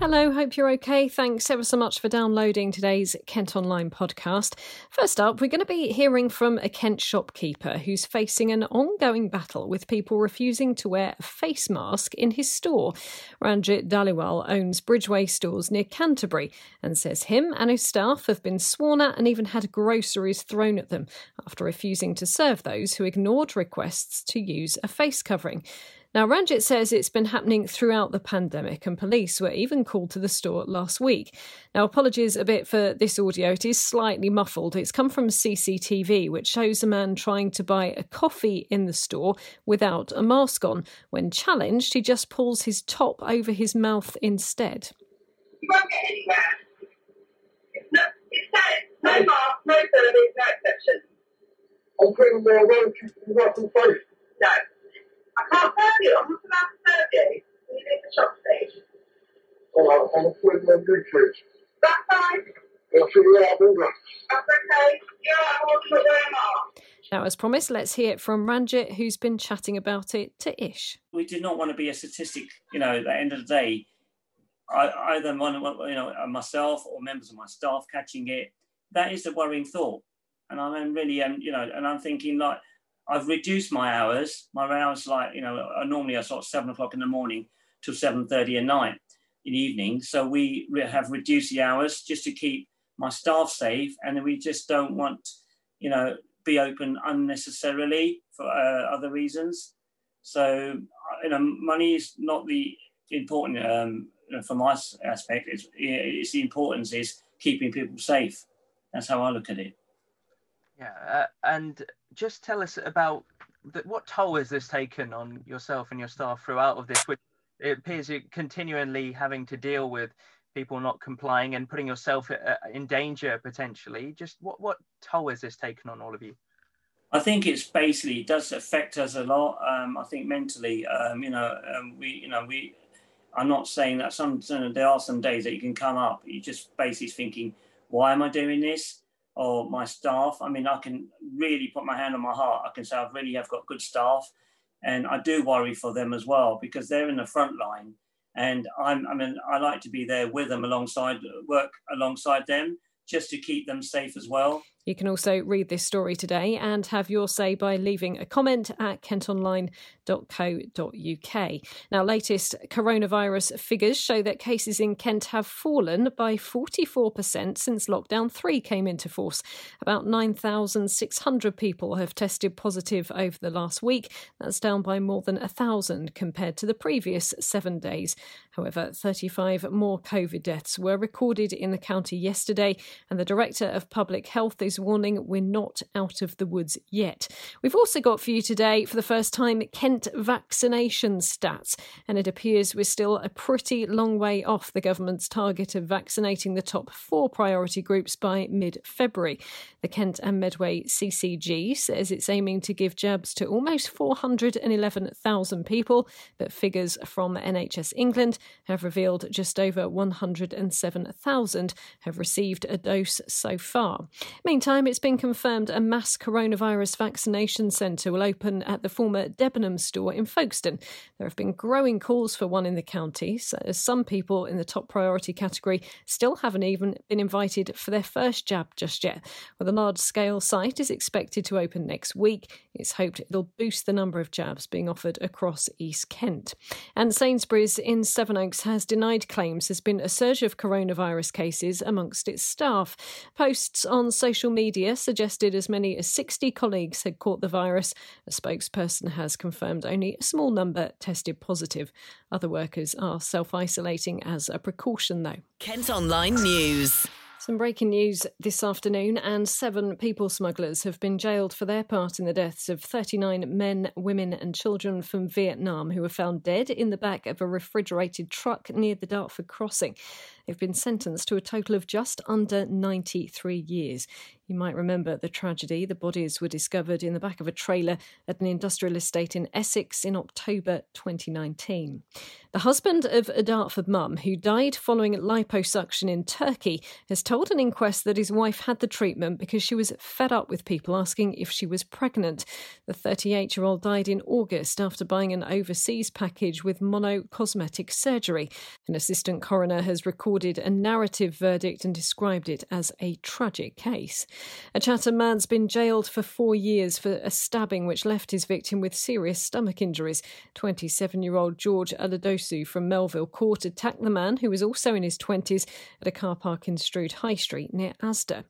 Hello, hope you're okay. Thanks ever so much for downloading today's Kent Online podcast. First up, we're going to be hearing from a Kent shopkeeper who's facing an ongoing battle with people refusing to wear a face mask in his store. Ranjit Dhaliwal owns Bridgeway stores near Canterbury and says him and his staff have been sworn at and even had groceries thrown at them after refusing to serve those who ignored requests to use a face covering. Now, Ranjit says it's been happening throughout the pandemic, and police were even called to the store last week. Now, apologies a bit for this audio, it is slightly muffled. It's come from CCTV, which shows a man trying to buy a coffee in the store without a mask on. When challenged, he just pulls his top over his mouth instead. You won't get anywhere. It's no, it's no, no mask, no service, no exception. I'm putting more road to work and face. No. The shop, fine. I'll okay. Wearing. Now, as promised, let's hear it from Ranjit, who's been chatting about it to Ish. we do not want to be a statistic. You know, at the end of the day, I, either one, you know, myself or members of my staff catching it. That is a worrying thought, and I'm really, um, you know, and I'm thinking like I've reduced my hours. My hours, like you know, normally I sort of seven o'clock in the morning till seven thirty at night in the evening. So we have reduced the hours just to keep my staff safe, and we just don't want, you know, be open unnecessarily for uh, other reasons. So, you know, money is not the important um, from my aspect. It's, it's the importance is keeping people safe. That's how I look at it. Yeah, uh, and just tell us about the, what toll has this taken on yourself and your staff throughout of this? Which it appears you're continually having to deal with people not complying and putting yourself uh, in danger potentially. Just what what toll has this taken on all of you? I think it's basically it does affect us a lot. Um, I think mentally, um, you know, um, we, you know, we. I'm not saying that some some- there are some days that you can come up. You just basically thinking, why am I doing this? Or my staff. I mean, I can really put my hand on my heart. I can say I really have got good staff, and I do worry for them as well because they're in the front line, and I'm. I mean, I like to be there with them alongside, work alongside them, just to keep them safe as well. You can also read this story today and have your say by leaving a comment at kentonline.co.uk. Now, latest coronavirus figures show that cases in Kent have fallen by 44% since lockdown 3 came into force. About 9,600 people have tested positive over the last week. That's down by more than 1,000 compared to the previous seven days. However, 35 more COVID deaths were recorded in the county yesterday, and the Director of Public Health is warning we're not out of the woods yet. We've also got for you today, for the first time, Kent vaccination stats, and it appears we're still a pretty long way off the government's target of vaccinating the top four priority groups by mid February. The Kent and Medway CCG says it's aiming to give jabs to almost 411,000 people, but figures from NHS England have revealed just over 107,000 have received a dose so far. Meantime, it's been confirmed a mass coronavirus vaccination centre will open at the former Debenham store in Folkestone. There have been growing calls for one in the county, so as some people in the top priority category still haven't even been invited for their first jab just yet. Well, the large scale site is expected to open next week. It's hoped it'll boost the number of jabs being offered across East Kent. And Sainsbury's in Sevenoaks has denied claims there's been a surge of coronavirus cases amongst its staff. Posts on social media suggested as many as 60 colleagues had caught the virus. A spokesperson has confirmed only a small number tested positive. Other workers are self isolating as a precaution, though. Kent Online News. Some breaking news this afternoon, and seven people smugglers have been jailed for their part in the deaths of 39 men, women, and children from Vietnam who were found dead in the back of a refrigerated truck near the Dartford crossing. They've been sentenced to a total of just under 93 years. You might remember the tragedy. The bodies were discovered in the back of a trailer at an industrial estate in Essex in October 2019. The husband of a Dartford mum who died following liposuction in Turkey has told an inquest that his wife had the treatment because she was fed up with people asking if she was pregnant. The 38 year old died in August after buying an overseas package with mono cosmetic surgery. An assistant coroner has recorded a narrative verdict and described it as a tragic case. A Chatham man's been jailed for four years for a stabbing which left his victim with serious stomach injuries. 27 year old George Aladosu from Melville Court attacked the man, who was also in his 20s, at a car park in Strood High Street near Asda.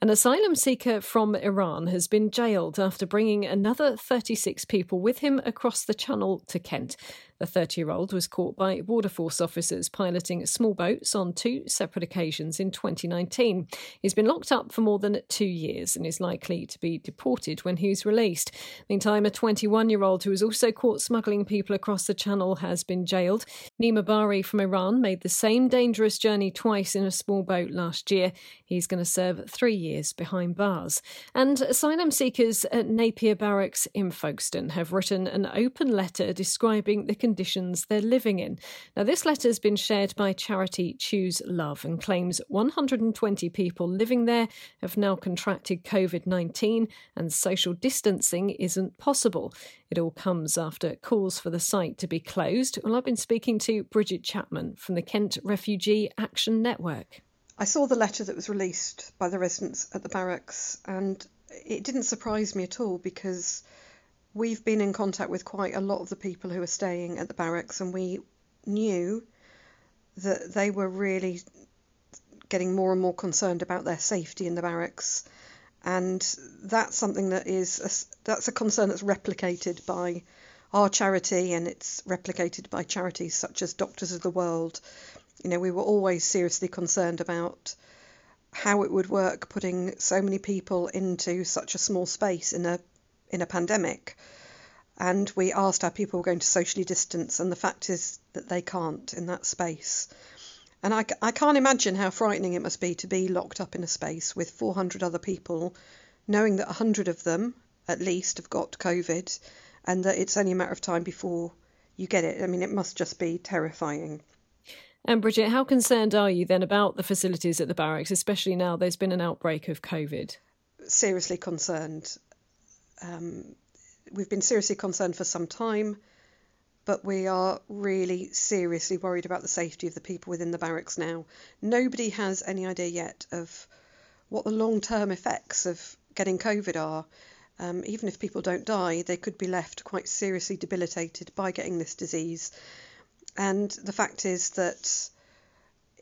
An asylum seeker from Iran has been jailed after bringing another 36 people with him across the Channel to Kent. The 30 year old was caught by Border Force officers piloting small boats on two separate occasions in 2019. He's been locked up for more than two years and is likely to be deported when he's released. Meantime, a 21 year old who was also caught smuggling people across the Channel has been jailed. Nima Bari from Iran made the same dangerous journey twice in a small boat last year. He's going to serve three years behind bars. And asylum seekers at Napier Barracks in Folkestone have written an open letter describing the they're living in. Now, this letter has been shared by charity Choose Love and claims 120 people living there have now contracted COVID 19 and social distancing isn't possible. It all comes after calls for the site to be closed. Well, I've been speaking to Bridget Chapman from the Kent Refugee Action Network. I saw the letter that was released by the residents at the barracks, and it didn't surprise me at all because we've been in contact with quite a lot of the people who are staying at the barracks, and we knew that they were really getting more and more concerned about their safety in the barracks. And that's something that is a, that's a concern that's replicated by our charity and it's replicated by charities such as Doctors of the World. You know, we were always seriously concerned about how it would work putting so many people into such a small space in a in a pandemic. And we asked our people were going to socially distance, and the fact is that they can't in that space. And I, I can't imagine how frightening it must be to be locked up in a space with 400 other people, knowing that 100 of them, at least, have got COVID, and that it's only a matter of time before you get it. I mean, it must just be terrifying. And Bridget, how concerned are you then about the facilities at the barracks, especially now there's been an outbreak of COVID? Seriously concerned. Um, we've been seriously concerned for some time, but we are really seriously worried about the safety of the people within the barracks now. Nobody has any idea yet of what the long term effects of getting COVID are. Um, even if people don't die, they could be left quite seriously debilitated by getting this disease. And the fact is that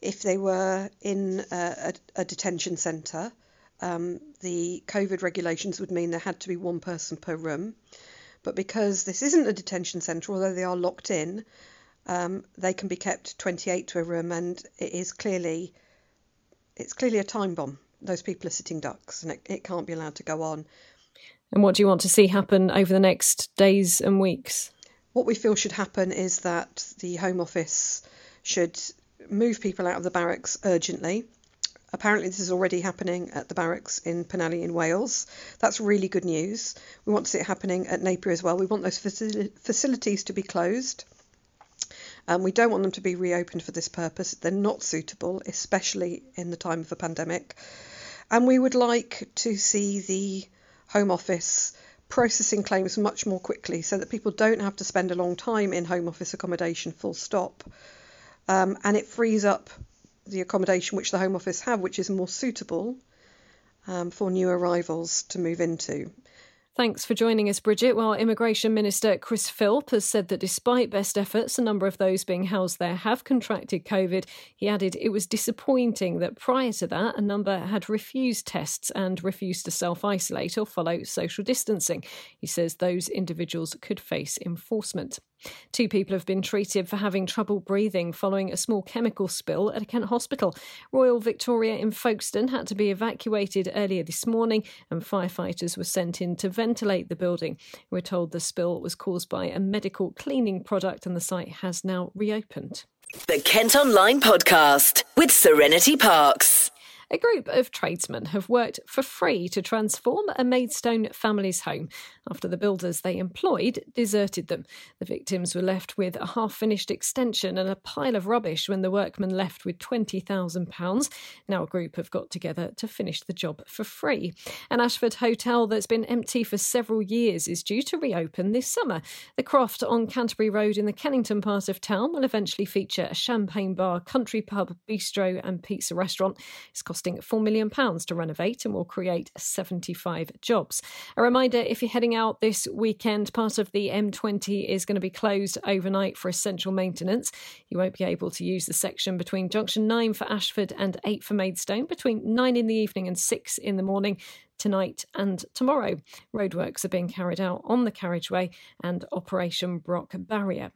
if they were in a, a, a detention centre, um, the COVID regulations would mean there had to be one person per room. But because this isn't a detention centre, although they are locked in, um, they can be kept 28 to a room, and it is clearly it's clearly a time bomb. Those people are sitting ducks, and it, it can't be allowed to go on. And what do you want to see happen over the next days and weeks? What we feel should happen is that the Home Office should move people out of the barracks urgently. Apparently, this is already happening at the barracks in Penally in Wales. That's really good news. We want to see it happening at Napier as well. We want those facilities to be closed. Um, we don't want them to be reopened for this purpose. They're not suitable, especially in the time of a pandemic. And we would like to see the Home Office processing claims much more quickly so that people don't have to spend a long time in Home Office accommodation, full stop. Um, and it frees up the accommodation which the Home Office have, which is more suitable um, for new arrivals to move into. Thanks for joining us, Bridget. While Immigration Minister Chris Philp has said that despite best efforts, a number of those being housed there have contracted COVID, he added it was disappointing that prior to that, a number had refused tests and refused to self isolate or follow social distancing. He says those individuals could face enforcement. Two people have been treated for having trouble breathing following a small chemical spill at a Kent hospital. Royal Victoria in Folkestone had to be evacuated earlier this morning, and firefighters were sent in to ventilate the building. We're told the spill was caused by a medical cleaning product, and the site has now reopened. The Kent Online Podcast with Serenity Parks. A group of tradesmen have worked for free to transform a Maidstone family's home after the builders they employed deserted them. The victims were left with a half finished extension and a pile of rubbish when the workmen left with £20,000. Now a group have got together to finish the job for free. An Ashford hotel that's been empty for several years is due to reopen this summer. The Croft on Canterbury Road in the Kennington part of town will eventually feature a champagne bar, country pub, bistro, and pizza restaurant. It's cost costing £4 million to renovate and will create 75 jobs. A reminder if you're heading out this weekend, part of the M20 is going to be closed overnight for essential maintenance. You won't be able to use the section between junction 9 for Ashford and 8 for Maidstone between 9 in the evening and 6 in the morning tonight and tomorrow. Roadworks are being carried out on the carriageway and Operation Brock Barrier.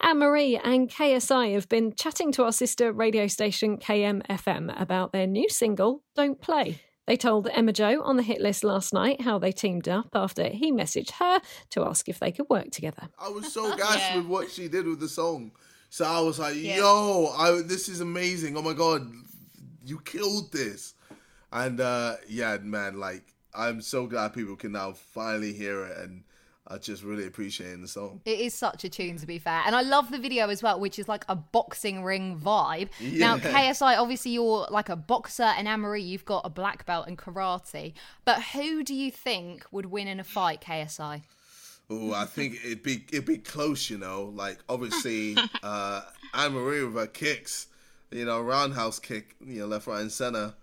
Anne Marie and KSI have been chatting to our sister radio station KMFM about their new single, Don't Play. They told Emma Joe on the hit list last night how they teamed up after he messaged her to ask if they could work together. I was so gassed yeah. with what she did with the song. So I was like, yeah. yo, I, this is amazing. Oh my God, you killed this. And uh, yeah, man, like, I'm so glad people can now finally hear it and I just really appreciating the song. It is such a tune, to be fair, and I love the video as well, which is like a boxing ring vibe. Yeah. Now, KSI, obviously, you're like a boxer, and Anne-Marie, you've got a black belt in karate. But who do you think would win in a fight, KSI? Oh, I think it'd be it'd be close, you know. Like obviously, uh, Anne Marie with her kicks, you know, roundhouse kick, you know, left, right, and center,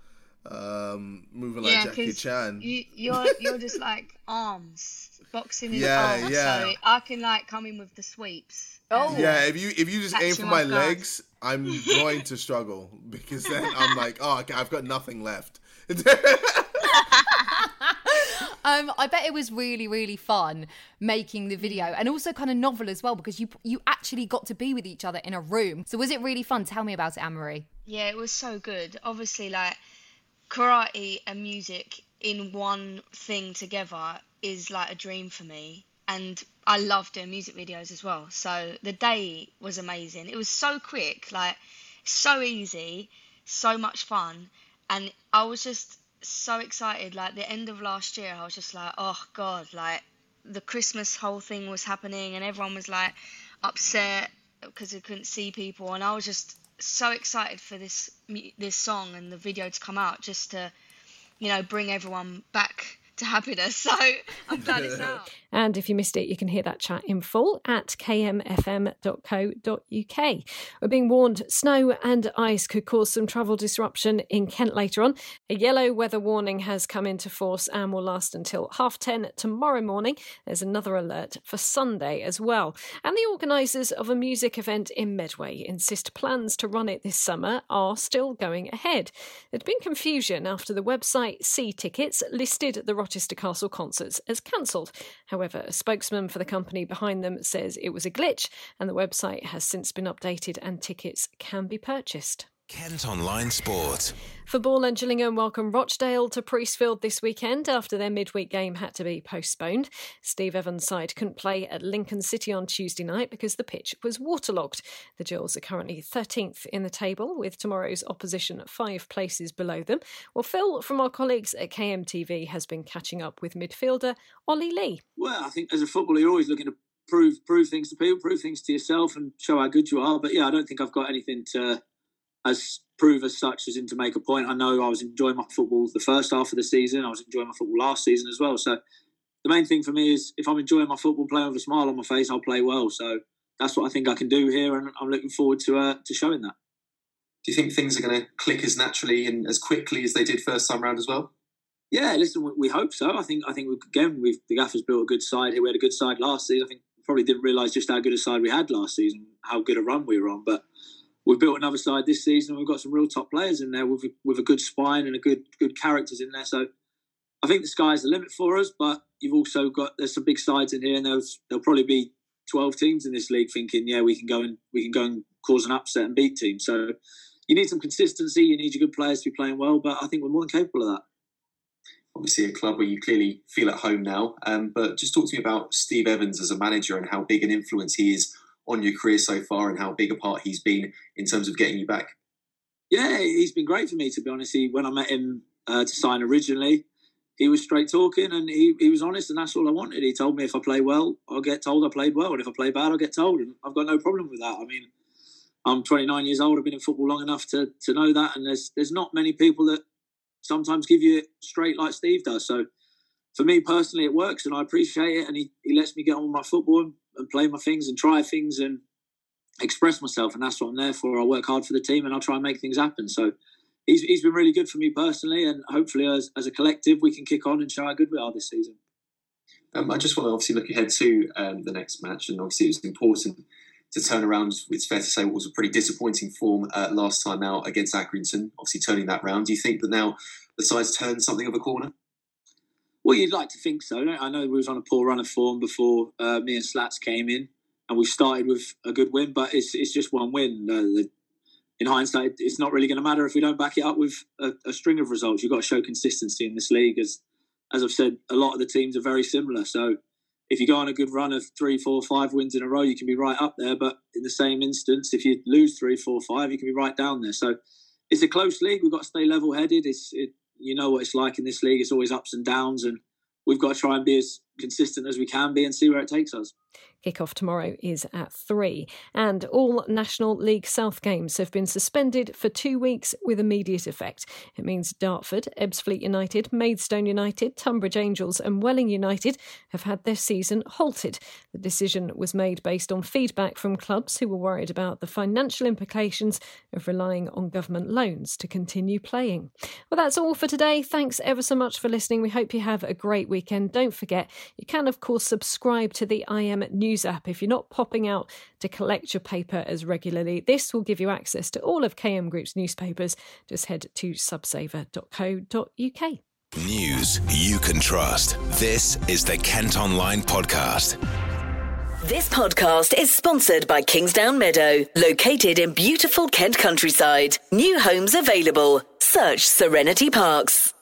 um, moving like yeah, Jackie Chan. You, you're you're just like arms boxing in yeah, the yeah. so I can like come in with the sweeps. Oh, yeah. If you if you just aim for my legs, I'm going to struggle because then I'm like, oh, okay, I've got nothing left. um, I bet it was really, really fun making the video, and also kind of novel as well because you you actually got to be with each other in a room. So was it really fun? Tell me about it, Anne Marie. Yeah, it was so good. Obviously, like karate and music in one thing together is like a dream for me and I love doing music videos as well. So the day was amazing. It was so quick, like so easy, so much fun, and I was just so excited. Like the end of last year, I was just like, oh god, like the Christmas whole thing was happening, and everyone was like upset because they couldn't see people, and I was just so excited for this this song and the video to come out, just to you know bring everyone back to happiness. So I'm glad it's out. And if you missed it, you can hear that chat in full at kmfm.co.uk. We're being warned snow and ice could cause some travel disruption in Kent later on. A yellow weather warning has come into force and will last until half 10 tomorrow morning. There's another alert for Sunday as well. And the organisers of a music event in Medway insist plans to run it this summer are still going ahead. There'd been confusion after the website See Tickets listed the Rochester Castle concerts as cancelled. However, a spokesman for the company behind them says it was a glitch and the website has since been updated and tickets can be purchased. Kent Online Sport. For Ball and Gillingham welcome Rochdale to Priestfield this weekend after their midweek game had to be postponed. Steve Evans' side couldn't play at Lincoln City on Tuesday night because the pitch was waterlogged. The Gills are currently 13th in the table, with tomorrow's opposition five places below them. Well, Phil from our colleagues at KMTV has been catching up with midfielder Olly Lee. Well, I think as a footballer, you're always looking to prove prove things to people, prove things to yourself, and show how good you are. But yeah, I don't think I've got anything to as prove as such as in to make a point. I know I was enjoying my football the first half of the season. I was enjoying my football last season as well. So the main thing for me is if I'm enjoying my football, playing with a smile on my face, I'll play well. So that's what I think I can do here, and I'm looking forward to uh, to showing that. Do you think things are going to click as naturally and as quickly as they did first time round as well? Yeah, listen, we hope so. I think I think again, we've the Gaffers built a good side here. We had a good side last season. I think probably didn't realise just how good a side we had last season, how good a run we were on, but we've built another side this season. We've got some real top players in there with with a good spine and a good good characters in there. So I think the sky's the limit for us. But you've also got there's some big sides in here, and there'll there'll probably be 12 teams in this league thinking, yeah, we can go and we can go and cause an upset and beat teams. So you need some consistency. You need your good players to be playing well. But I think we're more than capable of that. Obviously, a club where you clearly feel at home now. Um, but just talk to me about Steve Evans as a manager and how big an influence he is on your career so far and how big a part he's been in terms of getting you back? Yeah, he's been great for me to be honest. He, when I met him uh, to sign originally, he was straight talking and he, he was honest, and that's all I wanted. He told me if I play well, I'll get told I played well, and if I play bad, I'll get told, and I've got no problem with that. I mean, I'm 29 years old. I've been in football long enough to to know that, and there's there's not many people that sometimes give you it straight like Steve does. So for me personally, it works, and I appreciate it. And he, he lets me get on with my football and, play my things and try things and express myself, and that's what I'm there for. I work hard for the team, and I'll try and make things happen. So he's, he's been really good for me personally, and hopefully as, as a collective we can kick on and show how good we are this season. Um, I just want to obviously look ahead to um, the next match, and obviously it was important to turn around. It's fair to say what was a pretty disappointing form uh, last time out against Accrington. Obviously, turning that round. Do you think that now the side's turned something of a corner? Well, you'd like to think so. I know we was on a poor run of form before uh, me and Slats came in, and we started with a good win, but it's it's just one win. Uh, the, in hindsight, it's not really going to matter if we don't back it up with a, a string of results. You've got to show consistency in this league, as as I've said, a lot of the teams are very similar. So if you go on a good run of three, four, five wins in a row, you can be right up there. But in the same instance, if you lose three, four, five, you can be right down there. So it's a close league. We've got to stay level headed. It's it, you know what it's like in this league. It's always ups and downs, and we've got to try and be as consistent as we can be and see where it takes us. Kickoff tomorrow is at 3. And all National League South games have been suspended for two weeks with immediate effect. It means Dartford, Ebbsfleet United, Maidstone United, Tonbridge Angels, and Welling United have had their season halted. The decision was made based on feedback from clubs who were worried about the financial implications of relying on government loans to continue playing. Well, that's all for today. Thanks ever so much for listening. We hope you have a great weekend. Don't forget, you can, of course, subscribe to the KM News app if you're not popping out to collect your paper as regularly. This will give you access to all of KM Group's newspapers. Just head to subsaver.co.uk. News you can trust. This is the Kent Online Podcast. This podcast is sponsored by Kingsdown Meadow, located in beautiful Kent countryside. New homes available. Search Serenity Parks.